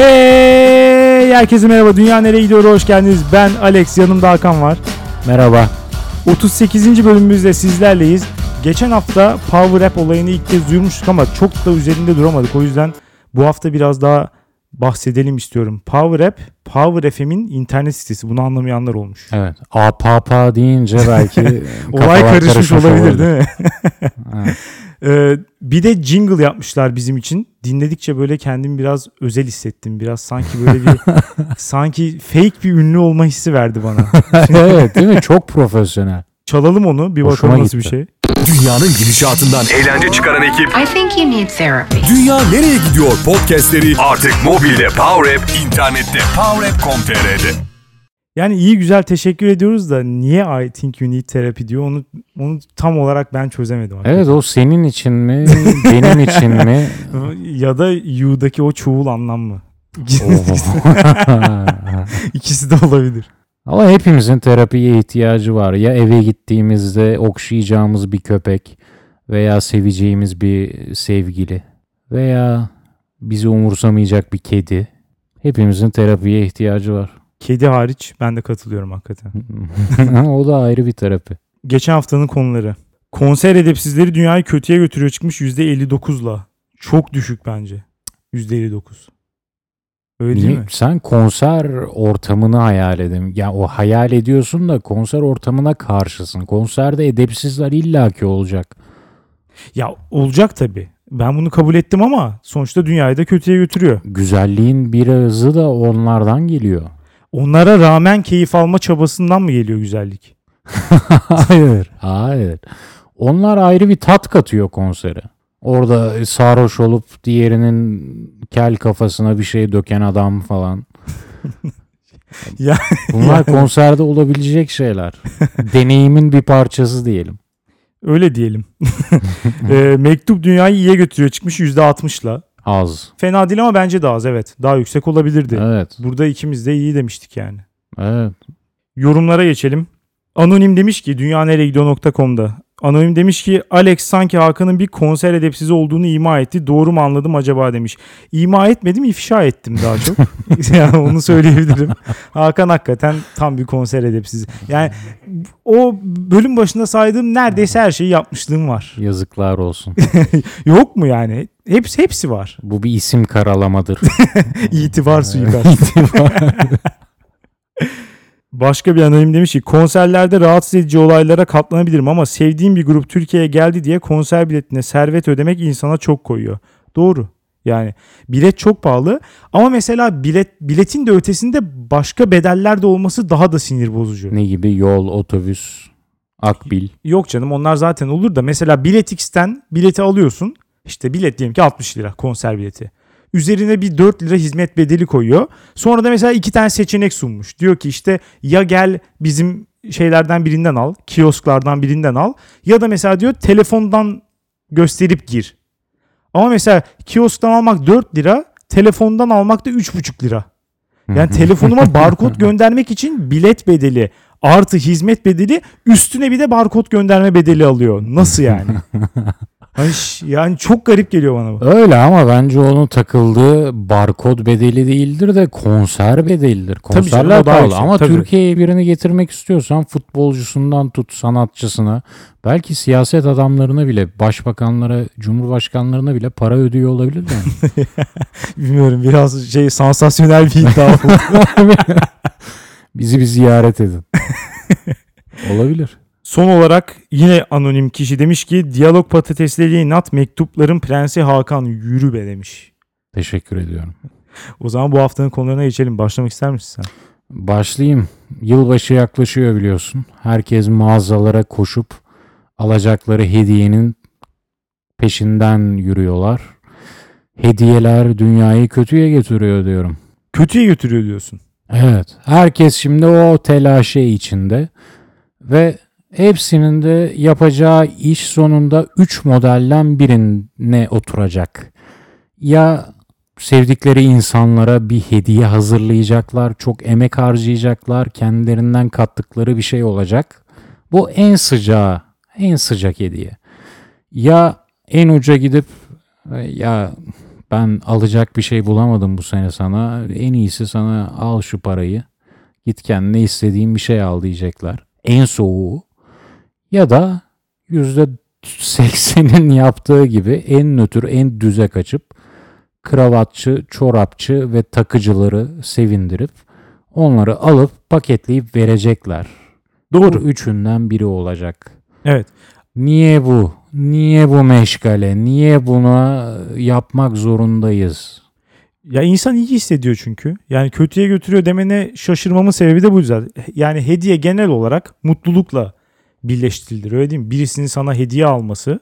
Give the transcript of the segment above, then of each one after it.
Hey herkese merhaba. Dünya nereye gidiyor? Hoş geldiniz. Ben Alex. Yanımda Hakan var. Merhaba. 38. bölümümüzde sizlerleyiz. Geçen hafta Power Rap olayını ilk kez duyurmuştuk ama çok da üzerinde duramadık. O yüzden bu hafta biraz daha bahsedelim istiyorum. Power Rap, Power FM'in internet sitesi. Bunu anlamayanlar olmuş. Evet. APAPA deyince belki Olay kafalar karışmış olabilir değil mi? Evet. Ee, bir de jingle yapmışlar bizim için. Dinledikçe böyle kendimi biraz özel hissettim. Biraz sanki böyle bir sanki fake bir ünlü olma hissi verdi bana. evet değil mi? Çok profesyonel. Çalalım onu bir Hoşuma bakalım nasıl bir gitti. şey. Dünyanın gidişatından eğlence çıkaran ekip I think you need therapy. Dünya Nereye Gidiyor podcastleri artık mobilde Power App, internette powerapp.com.tr'de. Yani iyi güzel teşekkür ediyoruz da niye I think you need therapy diyor onu onu tam olarak ben çözemedim. Evet o senin için mi? Benim için mi? Ya da you'daki o çoğul anlam mı? İkisi de olabilir. Ama hepimizin terapiye ihtiyacı var. Ya eve gittiğimizde okşayacağımız bir köpek veya seveceğimiz bir sevgili veya bizi umursamayacak bir kedi. Hepimizin terapiye ihtiyacı var. Kedi hariç ben de katılıyorum hakikaten. o da ayrı bir terapi. Geçen haftanın konuları. Konser edepsizleri dünyayı kötüye götürüyor çıkmış %59'la. Çok düşük bence. %59. Öyle değil Niye? mi? Sen konser ortamını hayal edin. Ya o hayal ediyorsun da konser ortamına karşısın. Konserde edepsizler illaki olacak. Ya olacak tabii. Ben bunu kabul ettim ama sonuçta dünyayı da kötüye götürüyor. Güzelliğin birazı da onlardan geliyor. Onlara rağmen keyif alma çabasından mı geliyor güzellik? hayır, hayır. Onlar ayrı bir tat katıyor konsere. Orada sarhoş olup diğerinin kel kafasına bir şey döken adam falan. Ya- Bunlar yani- konserde olabilecek şeyler. Deneyimin bir parçası diyelim. Öyle diyelim. Ee, mektup dünyayı iyiye götürüyor çıkmış %60'la. Az. Fena değil ama bence daha az evet. Daha yüksek olabilirdi. Evet. Burada ikimiz de iyi demiştik yani. Evet. Yorumlara geçelim. Anonim demiş ki dünyaneregidiyor.com'da. Anonim demiş ki Alex sanki Hakan'ın bir konser edepsizi olduğunu ima etti. Doğru mu anladım acaba demiş. İma etmedim ifşa ettim daha çok. yani onu söyleyebilirim. Hakan hakikaten tam bir konser edepsizi. Yani o bölüm başında saydığım neredeyse her şeyi yapmışlığım var. Yazıklar olsun. Yok mu yani? Hepsi hepsi var. Bu bir isim karalamadır. İtibar suikastı. Başka bir anonim demiş ki konserlerde rahatsız edici olaylara katlanabilirim ama sevdiğim bir grup Türkiye'ye geldi diye konser biletine servet ödemek insana çok koyuyor. Doğru. Yani bilet çok pahalı ama mesela bilet biletin de ötesinde başka bedeller de olması daha da sinir bozucu. ne gibi? Yol, otobüs, akbil. Yok canım onlar zaten olur da mesela Bilet X'ten bileti alıyorsun. İşte bilet diyelim ki 60 lira konser bileti. Üzerine bir 4 lira hizmet bedeli koyuyor. Sonra da mesela iki tane seçenek sunmuş. Diyor ki işte ya gel bizim şeylerden birinden al, kiosklardan birinden al ya da mesela diyor telefondan gösterip gir. Ama mesela kiosktan almak 4 lira, telefondan almak da 3,5 lira. Yani telefonuma barkod göndermek için bilet bedeli artı hizmet bedeli üstüne bir de barkod gönderme bedeli alıyor. Nasıl yani? Ay, yani çok garip geliyor bana bu. Öyle ama bence onun takıldığı barkod bedeli değildir de konser bedelidir. Konserler pahalı ama tabii. Türkiye'ye birini getirmek istiyorsan futbolcusundan tut sanatçısına belki siyaset adamlarına bile başbakanlara cumhurbaşkanlarına bile para ödüyor olabilirler. Bilmiyorum biraz şey sansasyonel bir iddia. Bizi bir ziyaret edin. Olabilir. Son olarak yine anonim kişi demiş ki diyalog patatesleri inat mektupların prensi Hakan yürü be demiş. Teşekkür ediyorum. O zaman bu haftanın konularına geçelim. Başlamak ister misin sen? Başlayayım. Yılbaşı yaklaşıyor biliyorsun. Herkes mağazalara koşup alacakları hediyenin peşinden yürüyorlar. Hediyeler dünyayı kötüye getiriyor diyorum. Kötüye götürüyor diyorsun. Evet. Herkes şimdi o telaşe içinde ve hepsinin de yapacağı iş sonunda 3 modelden birine oturacak. Ya sevdikleri insanlara bir hediye hazırlayacaklar, çok emek harcayacaklar, kendilerinden kattıkları bir şey olacak. Bu en sıcağı, en sıcak hediye. Ya en uca gidip "E, ya ben alacak bir şey bulamadım bu sene sana. En iyisi sana al şu parayı. Git kendine istediğin bir şey al diyecekler. En soğuğu. Ya da %80'in yaptığı gibi en nötr, en düze kaçıp kravatçı, çorapçı ve takıcıları sevindirip onları alıp paketleyip verecekler. Doğru. Bu üçünden biri olacak. Evet. Niye bu? Niye bu meşgale? Niye buna yapmak zorundayız? Ya insan iyi hissediyor çünkü. Yani kötüye götürüyor demene şaşırmamın sebebi de bu zaten. Yani hediye genel olarak mutlulukla birleştirilir öyle değil mi? Birisinin sana hediye alması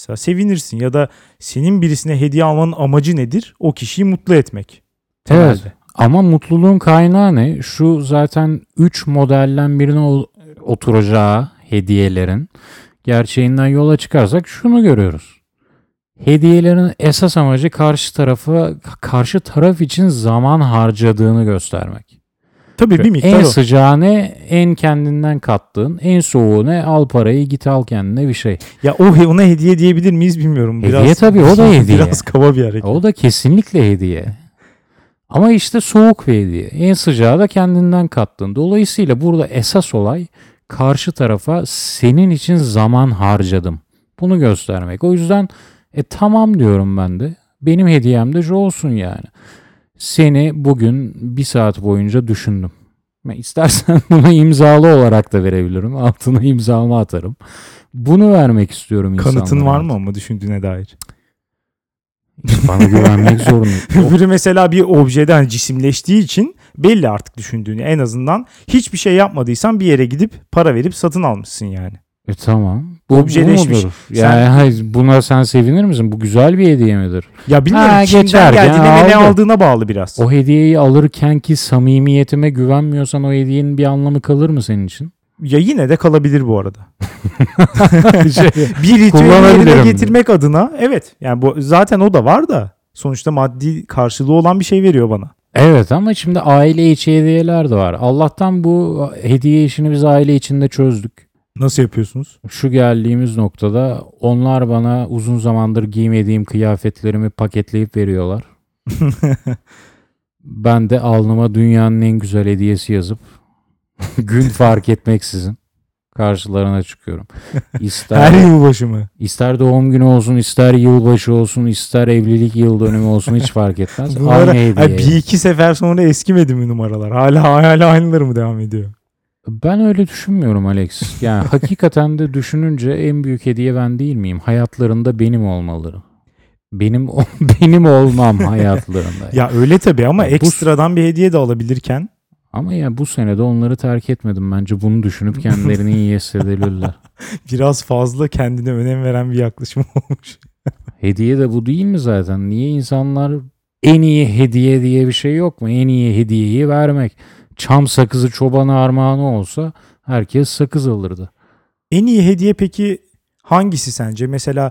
mesela sevinirsin ya da senin birisine hediye almanın amacı nedir? O kişiyi mutlu etmek. Evet. Temelde. Ama mutluluğun kaynağı ne? Şu zaten 3 modelden birine oturacağı hediyelerin gerçeğinden yola çıkarsak şunu görüyoruz. Hediyelerin esas amacı karşı tarafa karşı taraf için zaman harcadığını göstermek. Tabii bir miktar en o. sıcağı ne? En kendinden kattığın. En soğuğu ne? Al parayı git al kendine bir şey. Ya o ona hediye diyebilir miyiz bilmiyorum. Hediye Biraz, tabii, o da hediye. Biraz kaba bir hareket. O da kesinlikle hediye. Ama işte soğuk bir hediye. En sıcağı da kendinden kattın. Dolayısıyla burada esas olay karşı tarafa senin için zaman harcadım. Bunu göstermek. O yüzden e tamam diyorum ben de. Benim hediyem de şu olsun yani. Seni bugün bir saat boyunca düşündüm. Ben istersen bunu imzalı olarak da verebilirim. Altına imzamı atarım. Bunu vermek istiyorum insanlara. Kanıtın var mı ama düşündüğüne dair? Bana güvenmek zorunda. Öbürü mesela bir objeden cisimleştiği için belli artık düşündüğünü. En azından hiçbir şey yapmadıysan bir yere gidip para verip satın almışsın yani. E tamam. Bu, Objeleşmiş. bu mudur? Yani Sen- hayır, buna sen sevinir misin? Bu güzel bir hediye midir? Ya bilmiyorum Ha, kimden geçerken geldiğine ve ne aldı. aldığına bağlı biraz. O hediyeyi alırken ki samimiyetime güvenmiyorsan o hediyenin bir anlamı kalır mı senin için? Ya yine de kalabilir bu arada. Şey, Bir ritüeli yerine getirmek adına evet. Yani bu zaten o da var da sonuçta maddi karşılığı olan bir şey veriyor bana. evet ama şimdi aile içi hediyeler de var. Allah'tan bu hediye işini biz aile içinde çözdük. Nasıl yapıyorsunuz? Şu geldiğimiz noktada onlar bana uzun zamandır giymediğim kıyafetlerimi paketleyip veriyorlar. Ben de alnıma dünyanın en güzel hediyesi yazıp gün fark etmeksizin karşılarına çıkıyorum. İster, Her yılbaşı mı? ister doğum günü olsun, ister yılbaşı olsun, ister evlilik yıl dönümü olsun hiç fark etmez. Bunlara, Aynı hediye. Bir iki sefer sonra eskimedi mi numaralar? Hala hala aynıları mı devam ediyor? Ben öyle düşünmüyorum Alex. Yani hakikaten de düşününce en büyük hediye ben değil miyim? Hayatlarında benim olmaları. Benim benim olmam hayatlarında. Ya öyle tabii ama bu- ekstradan bir hediye de alabilirken Ama ya bu sene de onları terk etmedim. Bence bunu düşünüp kendilerini iyi hissedebilirler. biraz fazla kendine önem veren bir yaklaşım olmuş. Hediye de bu değil mi zaten? Niye insanlar en iyi hediye diye bir şey yok mu? En iyi hediyeyi vermek. Çam sakızı çoban armağanı olsa herkes sakız alırdı. En iyi hediye peki hangisi sence? Mesela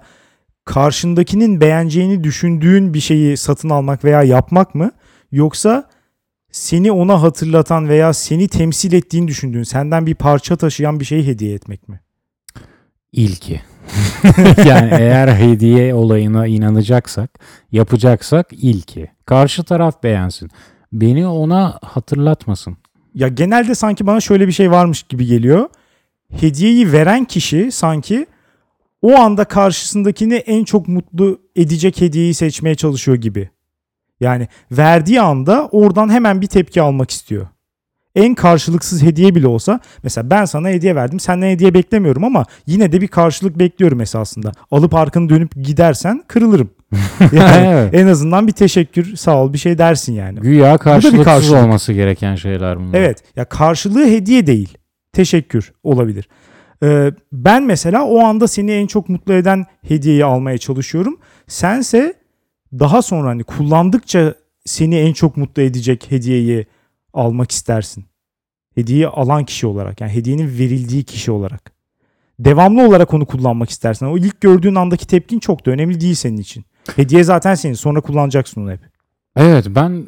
karşındakinin beğeneceğini düşündüğün bir şeyi satın almak veya yapmak mı? Yoksa seni ona hatırlatan veya seni temsil ettiğini düşündüğün, senden bir parça taşıyan bir şeyi hediye etmek mi? İlki. yani eğer hediye olayına inanacaksak, yapacaksak ilki. Karşı taraf beğensin. Beni ona hatırlatmasın. Ya genelde sanki bana şöyle bir şey varmış gibi geliyor. Hediyeyi veren kişi sanki o anda karşısındakini en çok mutlu edecek hediyeyi seçmeye çalışıyor gibi. Yani verdiği anda oradan hemen bir tepki almak istiyor. En karşılıksız hediye bile olsa mesela ben sana hediye verdim senden hediye beklemiyorum ama yine de bir karşılık bekliyorum esasında. Alıp arkanı dönüp gidersen kırılırım. Yani Evet. en azından bir teşekkür sağ ol bir şey dersin yani. Güya karşılıksız karşılık. olması gereken şeyler bunlar. Evet ya karşılığı hediye değil. Teşekkür olabilir. Ee, ben mesela o anda seni en çok mutlu eden hediyeyi almaya çalışıyorum. Sense daha sonra hani kullandıkça seni en çok mutlu edecek hediyeyi almak istersin. Hediyeyi alan kişi olarak yani hediyenin verildiği kişi olarak. Devamlı olarak onu kullanmak istersin. O ilk gördüğün andaki tepkin çok da önemli değil senin için. Hediye zaten senin sonra kullanacaksın onu hep. Evet ben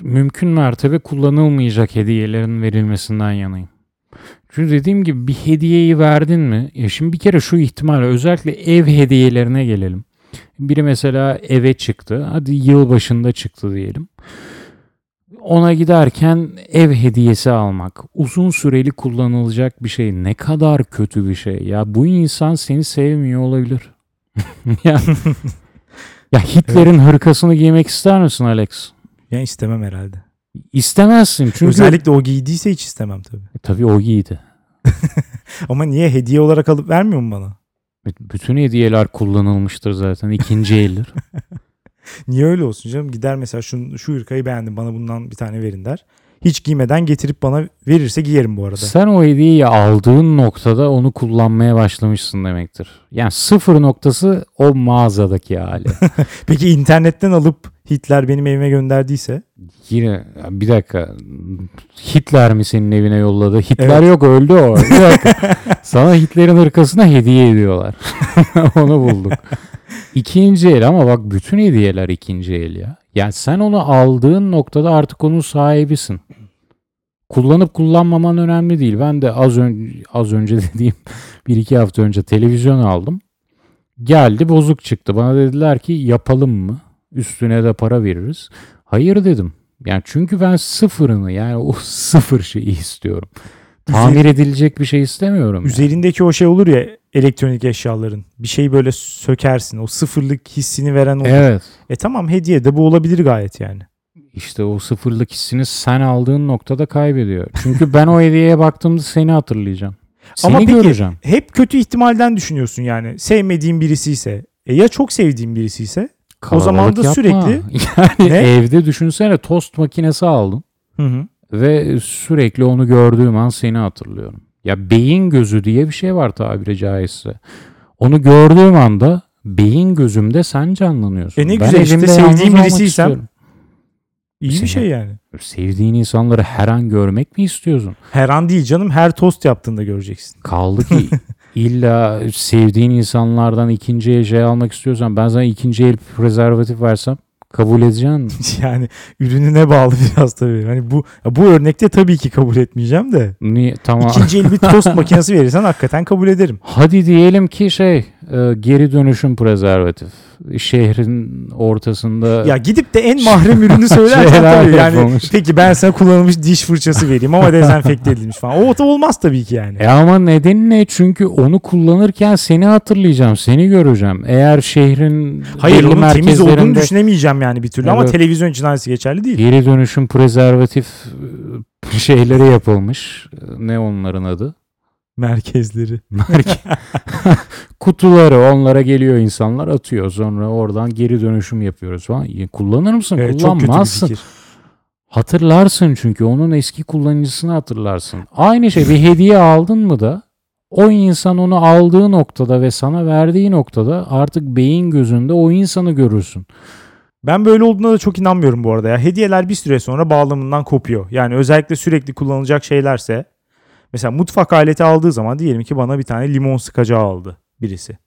mümkün mertebe kullanılmayacak hediyelerin verilmesinden yanayım. Çünkü dediğim gibi bir hediyeyi verdin mi? Ya şimdi bir kere şu ihtimal özellikle ev hediyelerine gelelim. Biri mesela eve çıktı. Hadi yılbaşında çıktı diyelim. Ona giderken ev hediyesi almak uzun süreli kullanılacak bir şey. Ne kadar kötü bir şey. Ya bu insan seni sevmiyor olabilir. ya, ya Hitler'in hırkasını giymek ister misin Alex? Yani istemem herhalde. İstemezsin çünkü Özellikle o giydiyse hiç istemem tabii. E, tabii o giydi. Ama niye hediye olarak alıp vermiyor mu bana? Bütün hediyeler kullanılmıştır zaten. ikinci eldir. Niye öyle olsun canım? Gider mesela şu, şu hırkayı beğendim bana bundan bir tane verin der. Hiç giymeden getirip bana verirse giyerim bu arada. Sen o hediyeyi aldığın noktada onu kullanmaya başlamışsın demektir. Yani sıfır noktası o mağazadaki hali. Peki internetten alıp Hitler benim evime gönderdiyse? Yine bir dakika. Hitler mi senin evine yolladı? Hitler Evet. yok öldü o. Bir dakika. Sana Hitler'in hırkasına hediye ediyorlar. onu bulduk. İkinci el ama bak bütün hediyeler ikinci el ya. Yani sen onu aldığın noktada artık onun sahibisin. Kullanıp kullanmaman önemli değil. Ben de az önce az önce dediğim bir iki hafta önce televizyon aldım. Geldi bozuk çıktı. Bana dediler ki yapalım mı? Üstüne de para veririz. Hayır dedim. Yani çünkü ben sıfırını yani o sıfır şeyi istiyorum. Tamir edilecek bir şey istemiyorum. yani. Üzerindeki o şey olur ya elektronik eşyaların. Bir şeyi böyle sökersin. O sıfırlık hissini veren o. Evet. E tamam hediye de bu olabilir gayet yani. İşte o sıfırlık hissini sen aldığın noktada kaybediyor. Çünkü ben o hediyeye baktığımda seni hatırlayacağım. Seni Ama peki- göreceğim. Hep kötü ihtimalden düşünüyorsun yani. Sevmediğin birisi ise. E ya çok sevdiğin birisi ise? o zaman da yapma. sürekli- yani Ne? evde düşünsene tost makinesi aldın Hı hı. ve sürekli onu gördüğüm an seni hatırlıyorum. Ya beyin gözü diye bir şey var tabiri caizse. Onu gördüğüm anda beyin gözümde sen canlanıyorsun. E ne Ben güzel işte, sevdiğim birisiysem-. İyi Seni- bir şey yani. Sevdiğin insanları her an görmek mi istiyorsun? Her an değil canım her tost yaptığında göreceksin. Kaldı ki illa sevdiğin insanlardan ikinci el şey almak istiyorsan ben sana ikinci el prezervatif versem kabul edeceksin mi? yani ürününe bağlı biraz tabii. Hani bu bu örnekte tabii ki kabul etmeyeceğim de. Niye? Tamam. İkinci el bir tost makinesi verirsen hakikaten kabul ederim. Hadi diyelim ki şey e, geri dönüşüm prezervatif. Şehrin ortasında Ya gidip de en mahrem ürünü söylersen tabii yani yapılmış. peki ben sana kullanılmış diş fırçası vereyim ama dezenfekte edilmiş falan. O da olmaz tabii ki yani. E ama nedeni ne? Çünkü onu kullanırken seni hatırlayacağım, seni göreceğim. Eğer şehrin Hayır onun temiz olduğunu merkezlerinde düşünemeyeceğim yani bir türlü ama Evet. televizyon için aynısı geçerli değil. geri dönüşüm prezervatif e, şeyleri yapılmış. Ne onların adı? Merkezleri. Merke- Kutuları onlara geliyor insanlar atıyor. Sonra oradan geri dönüşüm yapıyoruz falan. Kullanır mısın? Evet, Kullanmazsın. Hatırlarsın çünkü onun eski kullanıcısını hatırlarsın. Aynı şey bir hediye aldın mı da o insan onu aldığı noktada ve sana verdiği noktada artık beyin gözünde o insanı görürsün. Ben böyle olduğuna da çok inanmıyorum bu arada ya. Hediyeler bir süre sonra bağlamından kopuyor. Yani özellikle sürekli kullanılacak şeylerse mesela mutfak aleti aldığı zaman diyelim ki bana bir tane limon sıkacağı aldı birisi.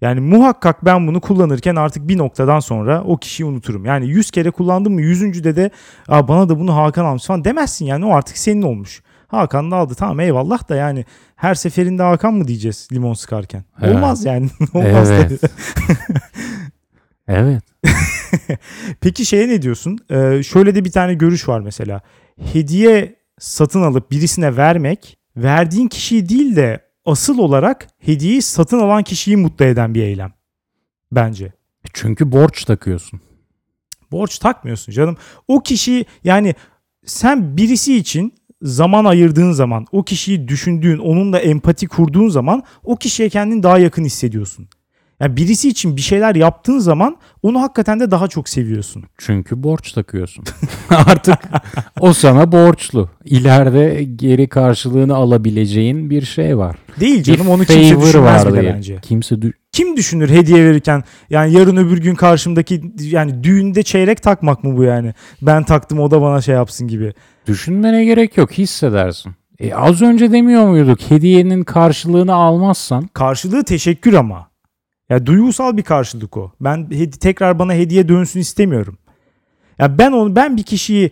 Yani muhakkak ben bunu kullanırken artık bir noktadan sonra o kişiyi unuturum. Yani 100 kere kullandım mı 100. de de Aa, bana da bunu Hakan almış falan demezsin yani o artık senin olmuş. Hakan da aldı tamam eyvallah da yani her seferinde Hakan mı diyeceğiz limon sıkarken? Evet. Olmaz yani. Olmaz Evet. Evet. Peki şeye ne diyorsun? Ee, şöyle de bir tane görüş var mesela. Hediye satın alıp birisine vermek, verdiğin kişiyi değil de asıl olarak hediyeyi satın alan kişiyi mutlu eden bir eylem. Bence. Çünkü borç takıyorsun. Borç takmıyorsun canım. O kişi yani sen birisi için zaman ayırdığın zaman, o kişiyi düşündüğün, onunla empati kurduğun zaman o kişiye kendini daha yakın hissediyorsun. Yani birisi için bir şeyler yaptığın zaman onu hakikaten de daha çok seviyorsun. Çünkü borç takıyorsun. Artık o sana borçlu. İleride geri karşılığını alabileceğin bir şey var. Değil canım Bir onu kimse düşünmez bile diye. bence. Kimse dü- Kim düşünür hediye verirken yani yarın öbür gün karşımdaki yani düğünde çeyrek takmak mı bu yani? Ben taktım o da bana şey yapsın gibi. Düşünmene gerek yok hissedersin. E az önce demiyor muyduk hediyenin karşılığını almazsan Karşılığı teşekkür ama. Ya duygusal bir karşılık o. Ben tekrar bana hediye dönsün istemiyorum. Ya ben onu ben bir kişiyi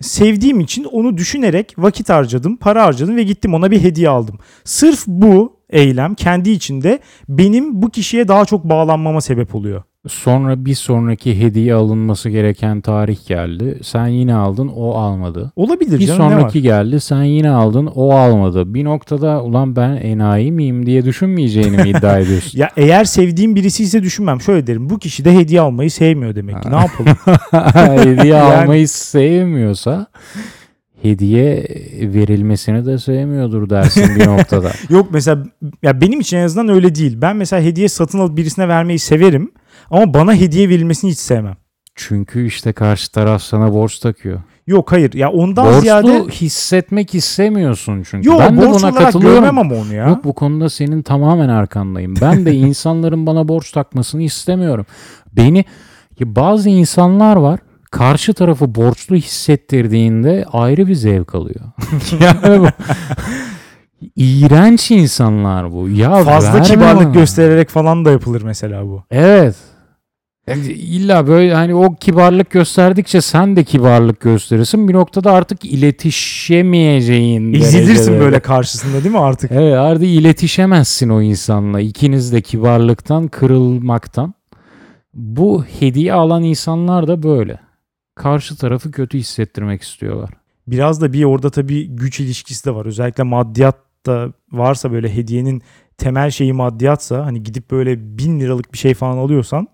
sevdiğim için onu düşünerek vakit harcadım, para harcadım ve gittim ona bir hediye aldım. Sırf bu eylem kendi içinde benim bu kişiye daha çok bağlanmama sebep oluyor. Sonra bir sonraki hediye alınması gereken tarih geldi. Sen yine aldın, o almadı. Olabilir Bir canım sonraki geldi, sen yine aldın, o almadı. Bir noktada ulan ben enayi miyim diye düşünmeyeceğini mi iddia ediyorsun? Ya eğer sevdiğim birisi ise düşünmem. Şöyle derim. Bu kişi de hediye almayı sevmiyor demek ki. Ne yapalım? hediye Yani- almayı sevmiyorsa hediye verilmesini de sevmiyordur dersin bir noktada. Yok mesela ya benim için en azından öyle değil. Ben mesela hediye satın alıp birisine vermeyi severim. Ama bana hediye verilmesini hiç sevmem. Çünkü işte karşı taraf sana borç takıyor. Yok hayır. Ya ondan Borçlu ziyade hissetmek istemiyorsun çünkü. Yok ben de buna katılıyorum. görmem ama onu ya. Yok bu konuda senin tamamen arkandayım. Ben de insanların bana borç takmasını istemiyorum. Beni bazı insanlar var karşı tarafı borçlu hissettirdiğinde ayrı bir zevk alıyor. yani bu iğrenç insanlar bu. Ya Fazla kibarlık bana. göstererek falan da yapılır mesela bu. Evet. Yani illa böyle hani o kibarlık gösterdikçe sen de kibarlık gösterirsin. Bir noktada artık iletişemeyeceğin derecede. böyle karşısında değil mi artık? Evet artık iletişemezsin o insanla. İkiniz de kibarlıktan, kırılmaktan. Bu hediye alan insanlar da böyle. Karşı tarafı kötü hissettirmek istiyorlar. Biraz da bir orada tabii güç ilişkisi de var. Özellikle maddiyat da varsa böyle hediyenin temel şeyi maddiyatsa hani gidip böyle bin liralık bir şey falan alıyorsan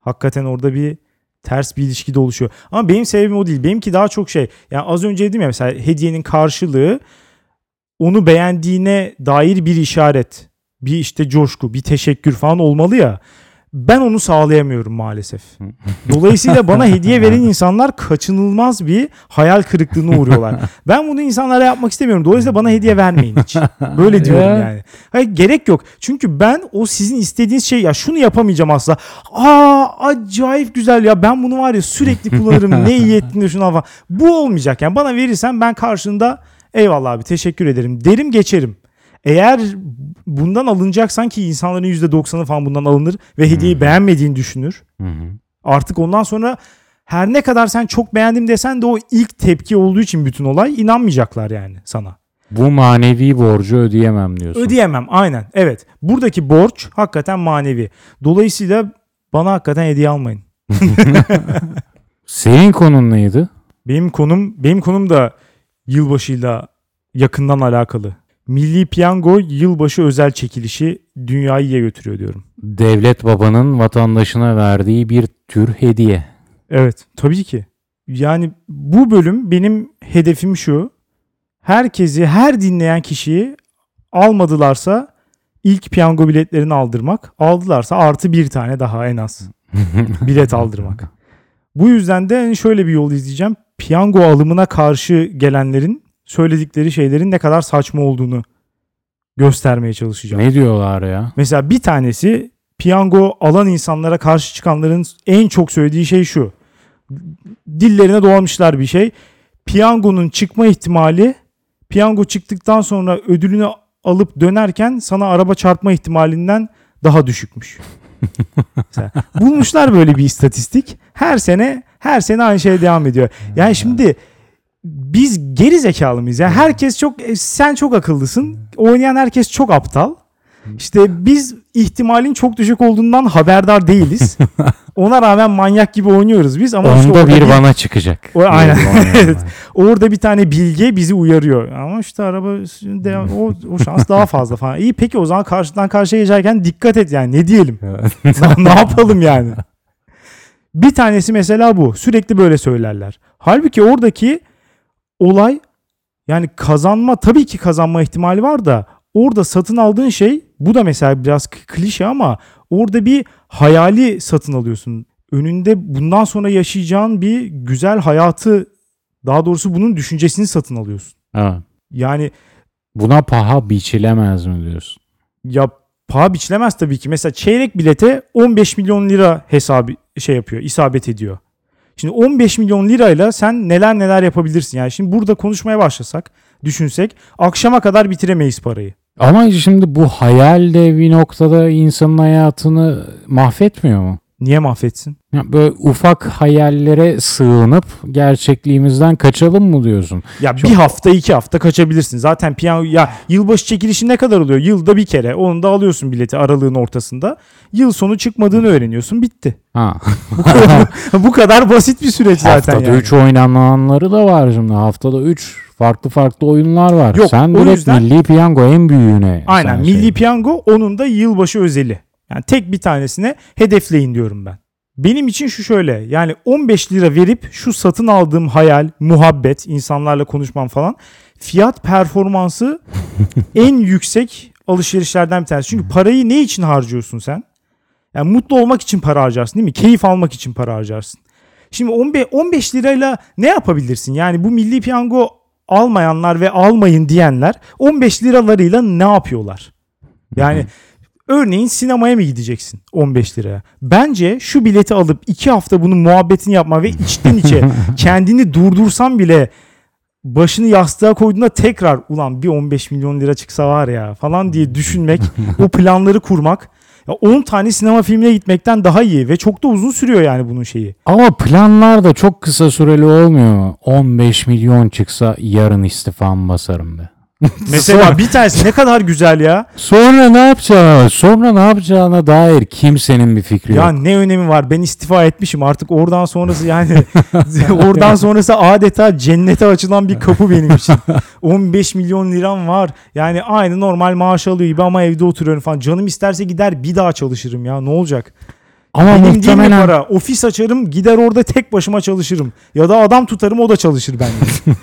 hakikaten orada bir ters bir ilişki de oluşuyor. Ama benim sebebim o değil. Benimki daha çok şey. Yani az önce dedim ya mesela hediyenin karşılığı onu beğendiğine dair bir işaret. Bir işte coşku, bir teşekkür falan olmalı ya. Ben onu sağlayamıyorum maalesef. Dolayısıyla bana hediye veren insanlar kaçınılmaz bir hayal kırıklığına uğruyorlar. Ben bunu insanlara yapmak istemiyorum. Dolayısıyla bana hediye vermeyin hiç. Böyle diyorum Ya. yani. Hayır, gerek yok. Çünkü ben o sizin istediğiniz şey ya şunu yapamayacağım asla. Aa acayip güzel ya ben bunu var ya sürekli kullanırım. ne iyi ettin de şuna falan. Bu olmayacak yani. Bana verirsen ben karşında eyvallah abi teşekkür ederim derim geçerim. Eğer bundan alınacaksan ki insanların %90'ı falan bundan alınır ve hediyeyi beğenmediğini düşünür. Hı hı. Artık ondan sonra her ne kadar sen çok beğendim desen de o ilk tepki olduğu için bütün olay inanmayacaklar yani sana. Bu manevi borcu ödeyemem diyorsun. Ödeyemem aynen evet. Buradaki borç hakikaten manevi. Dolayısıyla bana hakikaten hediye almayın. Senin konun neydi? Benim konum benim konum da yılbaşıyla yakından alakalı. Milli Piyango yılbaşı özel çekilişi dünyayı iyiye götürüyor diyorum. Devlet babanın vatandaşına verdiği bir tür hediye. Evet tabii ki. Yani bu bölüm benim hedefim şu. Herkesi, her dinleyen kişiyi almadılarsa ilk piyango biletlerini aldırmak. Aldılarsa artı bir tane daha en az bilet aldırmak. Bu yüzden de hani şöyle bir yol izleyeceğim. Piyango alımına karşı gelenlerin söyledikleri şeylerin ne kadar saçma olduğunu göstermeye çalışacağım. ne diyorlar ya? Mesela bir tanesi piyango alan insanlara karşı çıkanların en çok söylediği şey şu. Dillerine dolamışlar bir şey. Piyangonun çıkma ihtimali piyango çıktıktan sonra ödülünü alıp dönerken sana araba çarpma ihtimalinden daha düşükmüş. Mesela bulmuşlar böyle bir istatistik. Her sene her sene aynı şey devam ediyor. Yani şimdi biz geri zekalı mıyız? Yani herkes çok e, sen çok akıllısın. Oynayan herkes çok aptal. İşte biz ihtimalin çok düşük olduğundan haberdar değiliz. Ona rağmen manyak gibi oynuyoruz biz ama işte Onda orada bir bana çıkacak. O- aynen. Evet. orada bir tane bilge bizi uyarıyor. Ama işte araba de- o, o şans daha fazla falan. İyi peki o zaman karşıdan karşıya geçerken dikkat et yani ne diyelim? ne, ne yapalım yani? Bir tanesi mesela bu. Sürekli böyle söylerler. Halbuki oradaki olay yani kazanma tabii ki kazanma ihtimali var da orada satın aldığın şey bu da mesela biraz klişe ama orada bir hayali satın alıyorsun. Önünde bundan sonra yaşayacağın bir güzel hayatı daha doğrusu bunun düşüncesini satın alıyorsun. Ha. Yani Buna paha biçilemez mi diyorsun? ya paha biçilemez tabii ki. Mesela çeyrek bilete 15 milyon lira hesabı şey yapıyor, isabet ediyor. Şimdi 15 milyon lirayla sen neler neler yapabilirsin. Yani şimdi burada konuşmaya başlasak, düşünsek akşama kadar bitiremeyiz parayı. Ama şimdi bu hayal de bir noktada insanın hayatını mahvetmiyor mu? Niye mahvetsin? Ya böyle ufak hayallere sığınıp gerçekliğimizden kaçalım mı diyorsun? Ya bir hafta iki hafta kaçabilirsin. Zaten piyango ya yılbaşı çekilişi ne kadar oluyor? Yılda bir kere. Onu da alıyorsun bileti aralığın ortasında. Yıl sonu çıkmadığını öğreniyorsun. Bitti. Ha. Bu kadar basit bir süreç zaten Haftada yani. 3 oynananları da var şimdi. Haftada 3 farklı farklı oyunlar var. Yok, Sen direkt yüzden- Milli Piyango en büyüğüne. Aynen. Milli şey- piyango onun da yılbaşı özeli. Yani tek bir tanesine hedefleyin diyorum ben. Benim için şu şöyle yani 15 lira verip şu satın aldığım hayal, muhabbet, insanlarla konuşmam falan fiyat performansı en yüksek alışverişlerden bir tanesi. Çünkü parayı ne için harcıyorsun sen? Yani mutlu olmak için para harcarsın değil mi? Keyif almak için para harcarsın. Şimdi 15, 15 lirayla ne yapabilirsin? Yani bu milli piyango almayanlar ve almayın diyenler 15 liralarıyla ne yapıyorlar? Yani örneğin sinemaya mı gideceksin 15 liraya? Bence şu bileti alıp 2 hafta bunun muhabbetini yapma ve içten içe kendini durdursan bile başını yastığa koyduğunda tekrar ulan bir 15 milyon lira çıksa var ya falan diye düşünmek, o planları kurmak ya 10 tane sinema filmine gitmekten daha iyi ve çok da uzun sürüyor yani bunun şeyi. Ama planlar da çok kısa süreli olmuyor mu? 15 milyon çıksa yarın istifamı basarım be. Mesela bir tanesi ne kadar güzel ya. Sonra ne yapacağına, sonra ne yapacağına dair kimsenin bir fikri Ya yok. ne önemi var? Ben istifa etmişim. Artık oradan sonrası yani oradan sonrası adeta cennete açılan bir kapı benim için. 15 milyon liram var. Yani aynı normal maaş alıyor gibi ama evde oturuyorum falan. Canım isterse gider bir daha çalışırım ya. Ne olacak? Ama Benim değil mi muhtemelen para? Ofis açarım gider orada tek başıma çalışırım. Ya da adam tutarım o da çalışır benimle.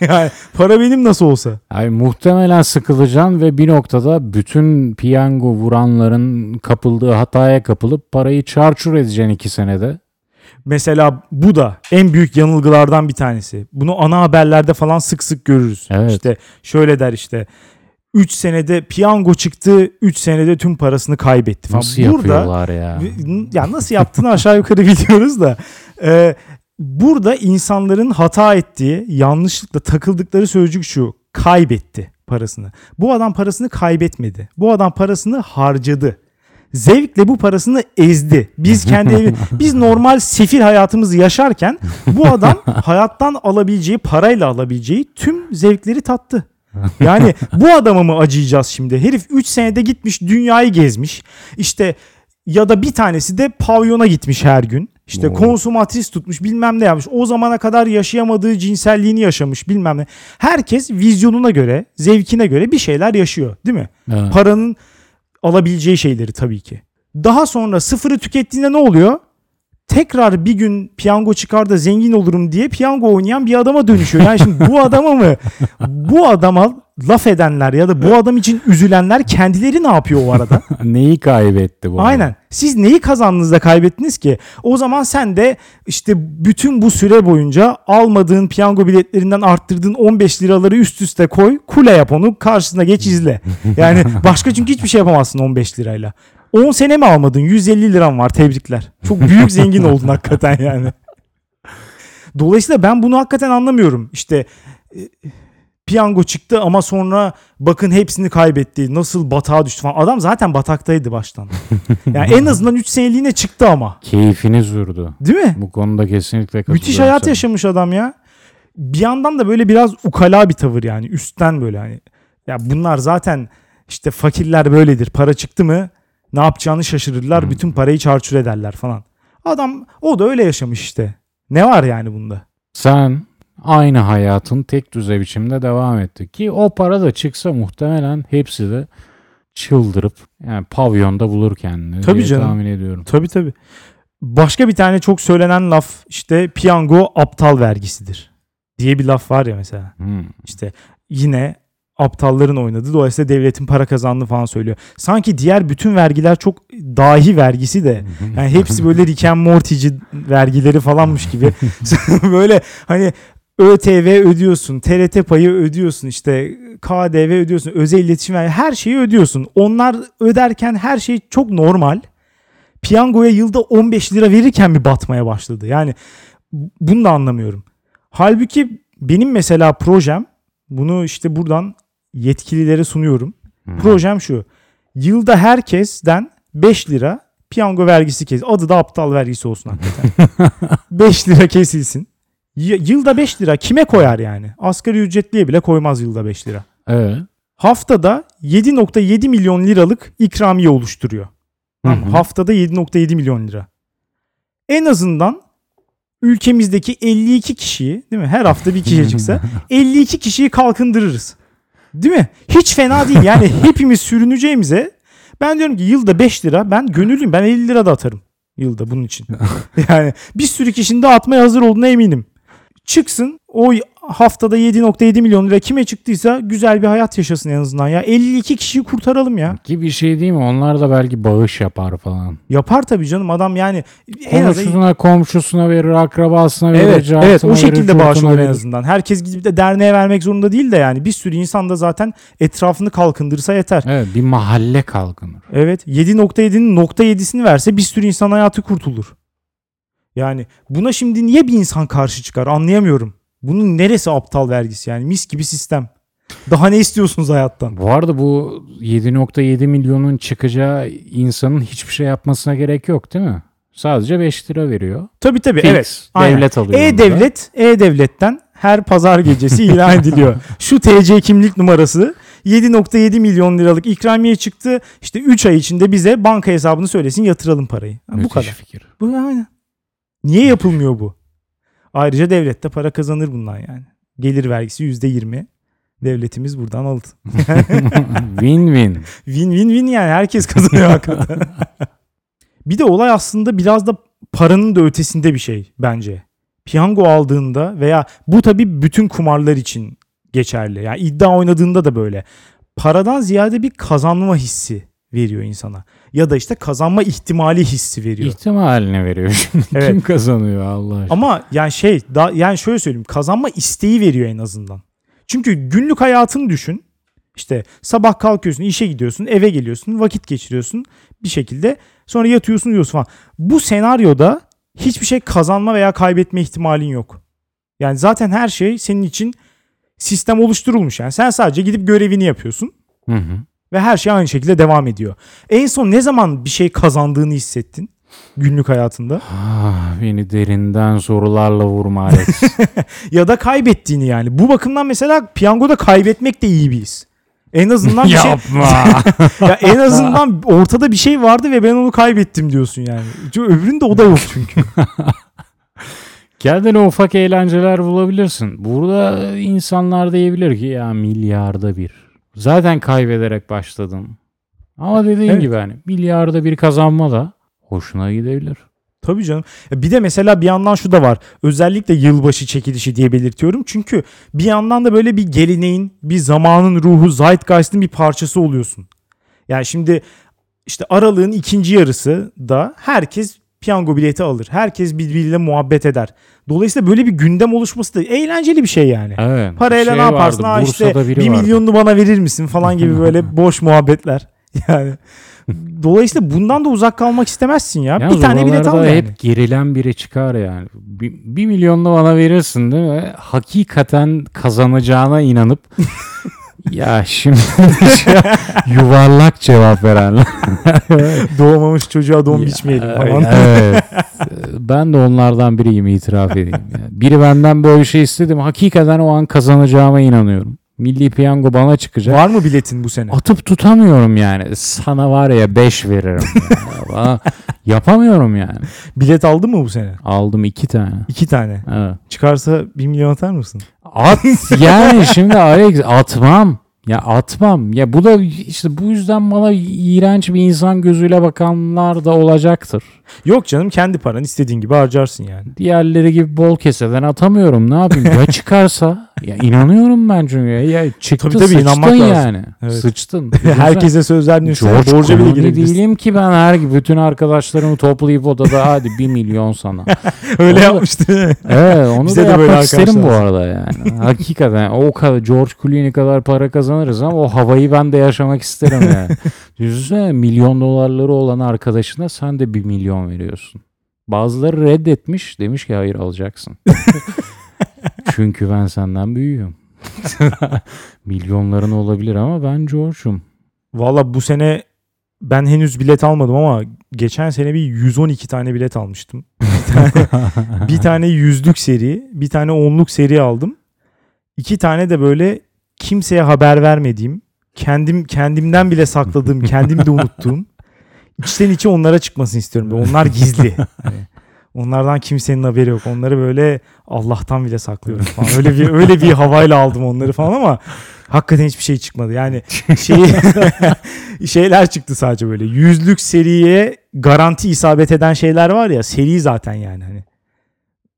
yani para benim nasıl olsa. Ay, muhtemelen sıkılacaksın ve bir noktada bütün piyango vuranların kapıldığı hataya kapılıp parayı çarçur edeceksin iki senede. Mesela bu da en büyük yanılgılardan bir tanesi. Bunu ana haberlerde falan sık sık görürüz. Evet. İşte şöyle der işte 3 senede piyango çıktı 3 senede tüm parasını kaybetti falan. Nasıl Burada yapıyorlar ya? ya nasıl yaptığını aşağı yukarı biliyoruz da e, burada insanların hata ettiği yanlışlıkla takıldıkları sözcük şu kaybetti parasını. Bu adam parasını kaybetmedi. Bu adam parasını harcadı. Zevkle bu parasını ezdi. Biz kendi evi, biz normal sefil hayatımızı yaşarken bu adam hayattan alabileceği, parayla alabileceği tüm zevkleri tattı. Yani bu adama mı acıyacağız şimdi? Herif 3 senede gitmiş dünyayı gezmiş. İşte ya da bir tanesi de pavyona gitmiş her gün. İşte Oo. konsumatris tutmuş bilmem ne yapmış. O zamana kadar yaşayamadığı cinselliğini yaşamış bilmem ne. Herkes vizyonuna göre, zevkine göre bir şeyler yaşıyor değil mi? Evet. Paranın alabileceği şeyleri tabii ki. Daha sonra sıfırı tükettiğinde ne oluyor? Tekrar bir gün piyango çıkar da zengin olurum diye piyango oynayan bir adama dönüşüyor. Yani şimdi bu adama mı bu adama laf edenler ya da bu adam için üzülenler kendileri ne yapıyor o arada? Neyi kaybetti bu? Aynen. Siz neyi kazandınız da kaybettiniz ki? O zaman sen de işte bütün bu süre boyunca almadığın piyango biletlerinden arttırdığın 15 liraları üst üste koy. Kule yap onu. Karşısına geç izle. Yani başka çünkü hiçbir şey yapamazsın 15 lirayla. 10 sene mi almadın? 150 liram var. Tebrikler. Çok büyük zengin oldun hakikaten yani. Dolayısıyla ben bunu hakikaten anlamıyorum. İşte e, piyango çıktı ama sonra bakın hepsini kaybetti. Nasıl batağa düştü falan. Adam zaten bataktaydı baştan. Yani en azından 3 seneliğine çıktı ama. Keyfini sürdü. Değil mi? Bu konuda kesinlikle katılıyorum. Müthiş hayat sana. yaşamış adam ya. Bir yandan da böyle biraz ukala bir tavır yani. Üstten böyle hani. Ya bunlar zaten işte fakirler böyledir. Para çıktı mı ne yapacağını şaşırırlar. Bütün parayı çarçur ederler falan. Adam o da öyle yaşamış işte. Ne var yani bunda? Sen aynı hayatın tek düze biçimde devam etti. Ki o para da çıksa muhtemelen hepsi de çıldırıp yani pavyonda bulur kendini Tabii diye canım. tahmin ediyorum. Tabii tabii. Başka bir tane çok söylenen laf işte piyango aptal vergisidir diye bir laf var ya mesela. Hmm. İşte yine aptalların oynadığı dolayısıyla devletin para kazandığını falan söylüyor. Sanki diğer bütün vergiler çok dahi vergisi de yani hepsi böyle Rick and Morty'ci vergileri falanmış gibi. böyle hani ÖTV ödüyorsun, TRT payı ödüyorsun, işte KDV ödüyorsun, özel iletişim vergi her şeyi ödüyorsun. Onlar öderken her şey çok normal. Piyangoya yılda 15 lira verirken mi batmaya başladı? Yani bunu da anlamıyorum. Halbuki benim mesela projem bunu işte buradan yetkililere sunuyorum. Hmm. Projem şu. Yılda herkesten 5 lira Piyango vergisi kes. Adı da aptal vergisi olsun hakikaten. 5 lira kesilsin. Y- yılda 5 lira kime koyar yani? Asgari ücretliye bile koymaz yılda 5 lira. Evet. Haftada 7.7 milyon liralık ikramiye oluşturuyor. Hı. haftada 7.7 milyon lira. En azından ülkemizdeki 52 kişiyi değil mi? Her hafta bir kişi çıksa 52 kişiyi kalkındırırız. Değil mi? Hiç fena değil. Yani hepimiz sürüneceğimize ben diyorum ki yılda 5 lira ben gönüllüyüm. Ben 50 lira da atarım yılda bunun için. yani bir sürü kişinin de atmaya hazır olduğuna eminim. Çıksın o haftada 7.7 milyon lira kime çıktıysa güzel bir hayat yaşasın en azından ya. 52 kişiyi kurtaralım ya. Ki bir şey değil mi? Onlar da belki bağış yapar falan. Yapar tabii canım adam yani en azından Komşusuna, komşusuna verir, akrabasına verir, Evet, evet o şekilde bağış olur en azından. Herkes gidip de derneğe vermek zorunda değil de yani bir sürü insan da zaten etrafını kalkındırsa yeter. Evet bir mahalle kalkınır. Evet 7.7'nin nokta 7'sini verse bir sürü insan hayatı kurtulur. Yani buna şimdi niye bir insan karşı çıkar anlayamıyorum. Bunun neresi aptal vergisi yani mis gibi sistem. Daha ne istiyorsunuz hayattan? Bu arada bu 7.7 milyonun çıkacağı insanın hiçbir şey yapmasına gerek yok değil mi? Sadece 5 lira veriyor. Tabii tabii Fix. evet. aynen. Devlet alıyor. onu da. E-Devlet, E-Devlet'ten her pazar gecesi ilan ediliyor. Şu TC kimlik numarası 7.7 milyon liralık ikramiye çıktı. İşte 3 ay içinde bize banka hesabını söylesin yatıralım parayı. Ha, bu kadar. fikir. Bu aynen. Niye yapılmıyor bu? Ayrıca devlet de para kazanır bundan yani. Gelir vergisi %20. Devletimiz buradan aldı. Win-win. Win win win yani herkes kazanıyor hakikaten. bir de olay aslında biraz da paranın da ötesinde bir şey bence. Piyango aldığında veya bu tabii bütün kumarlar için geçerli. Yani iddia oynadığında da böyle. Paradan ziyade bir kazanma hissi veriyor insana. Ya da işte kazanma ihtimali hissi veriyor. İhtimaline veriyor şimdi. Evet. Kim kazanıyor Allah aşkına? Ama yani şey da yani şöyle söyleyeyim kazanma isteği veriyor en azından. Çünkü günlük hayatını düşün. İşte sabah kalkıyorsun, işe gidiyorsun, eve geliyorsun, vakit geçiriyorsun bir şekilde. Sonra yatıyorsun, uyuyorsun falan. Bu senaryoda hiçbir şey kazanma veya kaybetme ihtimalin yok. Yani zaten her şey senin için sistem oluşturulmuş. Yani sen sadece gidip görevini yapıyorsun Hı hı. Ve her şey aynı şekilde devam ediyor. En son ne zaman bir şey kazandığını hissettin günlük hayatında? Ah, beni derinden sorularla vurma Alex. ya da kaybettiğini yani. Bu bakımdan mesela piyangoda kaybetmek de iyi bir his. En azından bir şey Yapma. ya en azından ortada bir şey vardı ve ben onu kaybettim diyorsun yani. Çünkü öbüründe o da yok çünkü. Kendine ufak eğlenceler bulabilirsin. Burada insanlar diyebilir ki ya milyarda bir. Zaten kaybederek başladın. Ama dediğin Evet. gibi hani milyarda bir kazanma da hoşuna gidebilir. Tabii canım. Ya Bir de mesela bir yandan şu da var. Özellikle yılbaşı çekilişi diye belirtiyorum. Çünkü bir yandan da böyle bir geleneğin, bir zamanın ruhu, zeitgeist'in bir parçası oluyorsun. Yani şimdi işte aralığın ikinci yarısı da herkes piyango bileti alır. Herkes birbiriyle muhabbet eder. Dolayısıyla böyle bir gündem oluşması da eğlenceli bir şey yani. Evet. Parayla Şey ne yaparsın? vardı, işte bir vardı. milyonunu bana verir misin falan gibi böyle boş muhabbetler. Yani dolayısıyla bundan da uzak kalmak istemezsin ya. Yalnız bir tane bilet al yani. hep gerilen biri çıkar yani. Bir, bir milyonunu bana verirsin değil mi? Hakikaten kazanacağına inanıp ya şimdi yuvarlak cevap verenler. Doğmamış çocuğa don biçmeyelim falan. Evet. ben de onlardan biriyim itiraf edeyim. Yani biri benden böyle bir şey istedim. Hakikaten o an kazanacağıma inanıyorum. Milli piyango bana çıkacak. Var mı biletin bu sene? Atıp tutamıyorum yani. Sana var ya 5 veririm. ya. Bana- Yapamıyorum yani. Bilet aldın mı bu sene? Aldım iki tane. İki tane. Evet. Çıkarsa bir milyon atar mısın? At yani şimdi Alex atmam. Ya atmam. Ya bu da işte bu yüzden bana iğrenç bir insan gözüyle bakanlar da olacaktır. Yok canım kendi paran istediğin gibi harcarsın yani. Diğerleri gibi bol keseden atamıyorum. Ne yapayım? Ya çıkarsa? Ya inanıyorum ben çünkü. Ya çıktı Tabii tabii, sıçtın inanmak lazım. yani. Evet. Sıçtın. Herkese söz vermiyorsun. George Borca bile girebilirsin. değilim ki ben her bütün arkadaşlarımı toplayıp odada hadi bir milyon sana. Öyle Onu da- yapmıştı. Evet onu Bize da yapmak isterim bu arada yani. Hakikaten o kadar George Clooney kadar para kazanırız ama o havayı ben de yaşamak isterim yani. Düşünsene milyon dolarları olan arkadaşına sen de bir milyon veriyorsun. Bazıları reddetmiş demiş ki hayır alacaksın. Çünkü ben senden büyüğüm. Milyonların olabilir ama ben George'um. Valla bu sene ben henüz bilet almadım ama geçen sene bir 112 tane bilet almıştım. Bir tane, bir tane yüzlük seri, bir tane onluk seri aldım. İki tane de böyle kimseye haber vermediğim, kendim kendimden bile sakladığım, kendim de unuttuğum. içten içe onlara çıkmasını istiyorum. Böyle Onlar gizli. Hani onlardan kimsenin haberi yok. Onları böyle Allah'tan bile saklıyorum falan. Öyle bir öyle bir havayla aldım onları falan ama hakikaten hiçbir şey çıkmadı. Yani şey şeyler çıktı sadece böyle. Yüzlük seriye garanti isabet eden şeyler var ya seri zaten yani hani.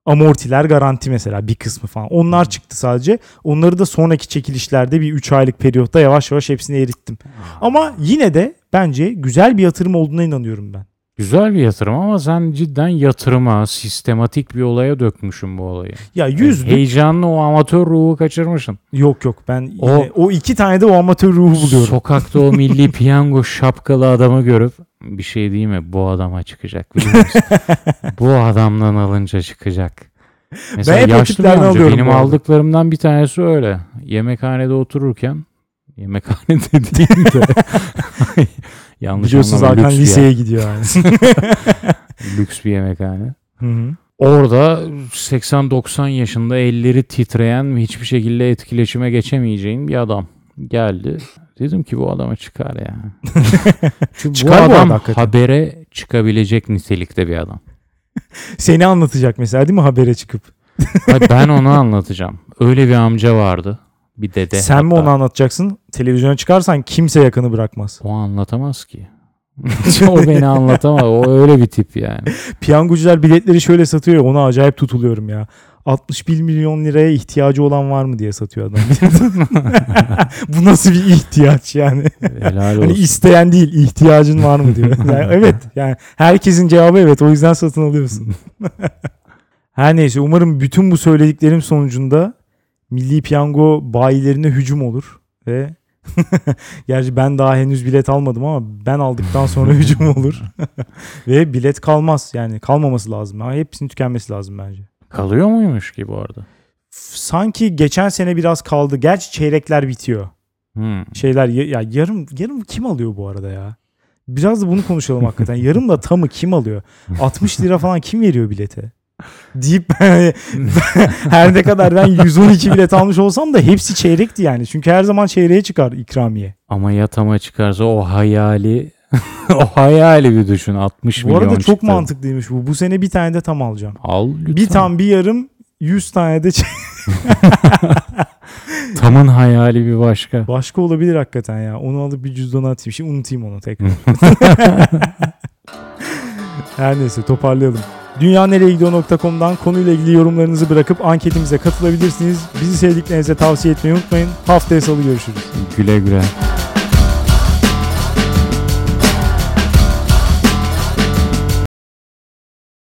Amortiler garanti mesela bir kısmı falan. Onlar çıktı sadece. Onları da sonraki çekilişlerde bir 3 aylık periyotta yavaş yavaş hepsini erittim. Ama yine de bence güzel bir yatırım olduğuna inanıyorum ben. Güzel bir yatırım ama sen cidden yatırıma, sistematik bir olaya dökmüşsün bu olayı. Ya yüzlük Heyecanlı o amatör ruhu kaçırmışsın. yok yok ben O- yine- o iki tane de o amatör ruhu buluyorum. Sokakta o milli piyango şapkalı adamı görüp bir şey değil mi? Bu adama çıkacak bu adamdan alınca çıkacak. Mesela o yaşlı bir amca. Benim aldıklarımdan bir tanesi öyle. Yemekhanede otururken yemekhane dediğim de yanlış Biliyorsunuz anlama, bir liseye gidiyor yani. yer- lüks bir yemekhane. Hı hı. Orada 80-90 yaşında elleri titreyen ve hiçbir şekilde etkileşime geçemeyeceğin bir adam geldi. Dedim ki bu adama çıkar ya. Çünkü Çıkar bu bu adam arada hakikaten. habere çıkabilecek nitelikte bir adam. Seni anlatacak mesela değil mi habere çıkıp? Hayır, ben onu anlatacağım. Öyle bir amca vardı. Bir dede. Sen mi hatta. onu anlatacaksın? Televizyona çıkarsan kimse yakını bırakmaz. O anlatamaz ki. o beni anlatamaz. O öyle bir tip yani. Piyangocular biletleri şöyle satıyor ona acayip tutuluyorum ya. 61 milyon liraya ihtiyacı olan var mı diye satıyor adam. Bu nasıl bir ihtiyaç yani? Helal Hani olsun. isteyen değil ihtiyacın var mı diyor. Yani evet yani herkesin cevabı evet o yüzden satın alıyorsun. Her neyse umarım bütün bu söylediklerim sonucunda Milli Piyango bayilerine hücum olur ve gerçi ben daha henüz bilet almadım ama ben aldıktan sonra hücum olur ve bilet kalmaz yani kalmaması lazım. ama hepsinin tükenmesi lazım bence. Kalıyor muymuş ki bu arada? Sanki geçen sene biraz kaldı. Gerçi çeyrekler bitiyor. Hmm. Şeyler ya, ya yarım yarım kim alıyor bu arada ya? Biraz da bunu konuşalım hakikaten. Yarım da tamı kim alıyor? 60 lira falan kim veriyor bilete? Deyip her ne kadar ben 112 bilet almış olsam da hepsi çeyrekti yani. Çünkü her zaman çeyreğe çıkar ikramiye. Ama yatama çıkarsa o hayali o hayali bir düşün 60 Bu milyon arada çok çıktı. mantıklıymış bu. Bu sene bir tane de tam alacağım. Al lütfen. Bir tam bir yarım 100 tane de Tamın hayali bir başka. Başka olabilir hakikaten ya. Onu alıp bir cüzdana atayım. Şimdi unutayım onu tekrar. Her neyse toparlayalım. Dünyanereyegidiyor.com'dan konuyla ilgili yorumlarınızı bırakıp anketimize katılabilirsiniz. Bizi sevdiklerinize tavsiye etmeyi unutmayın. Haftaya salı görüşürüz. Güle güle.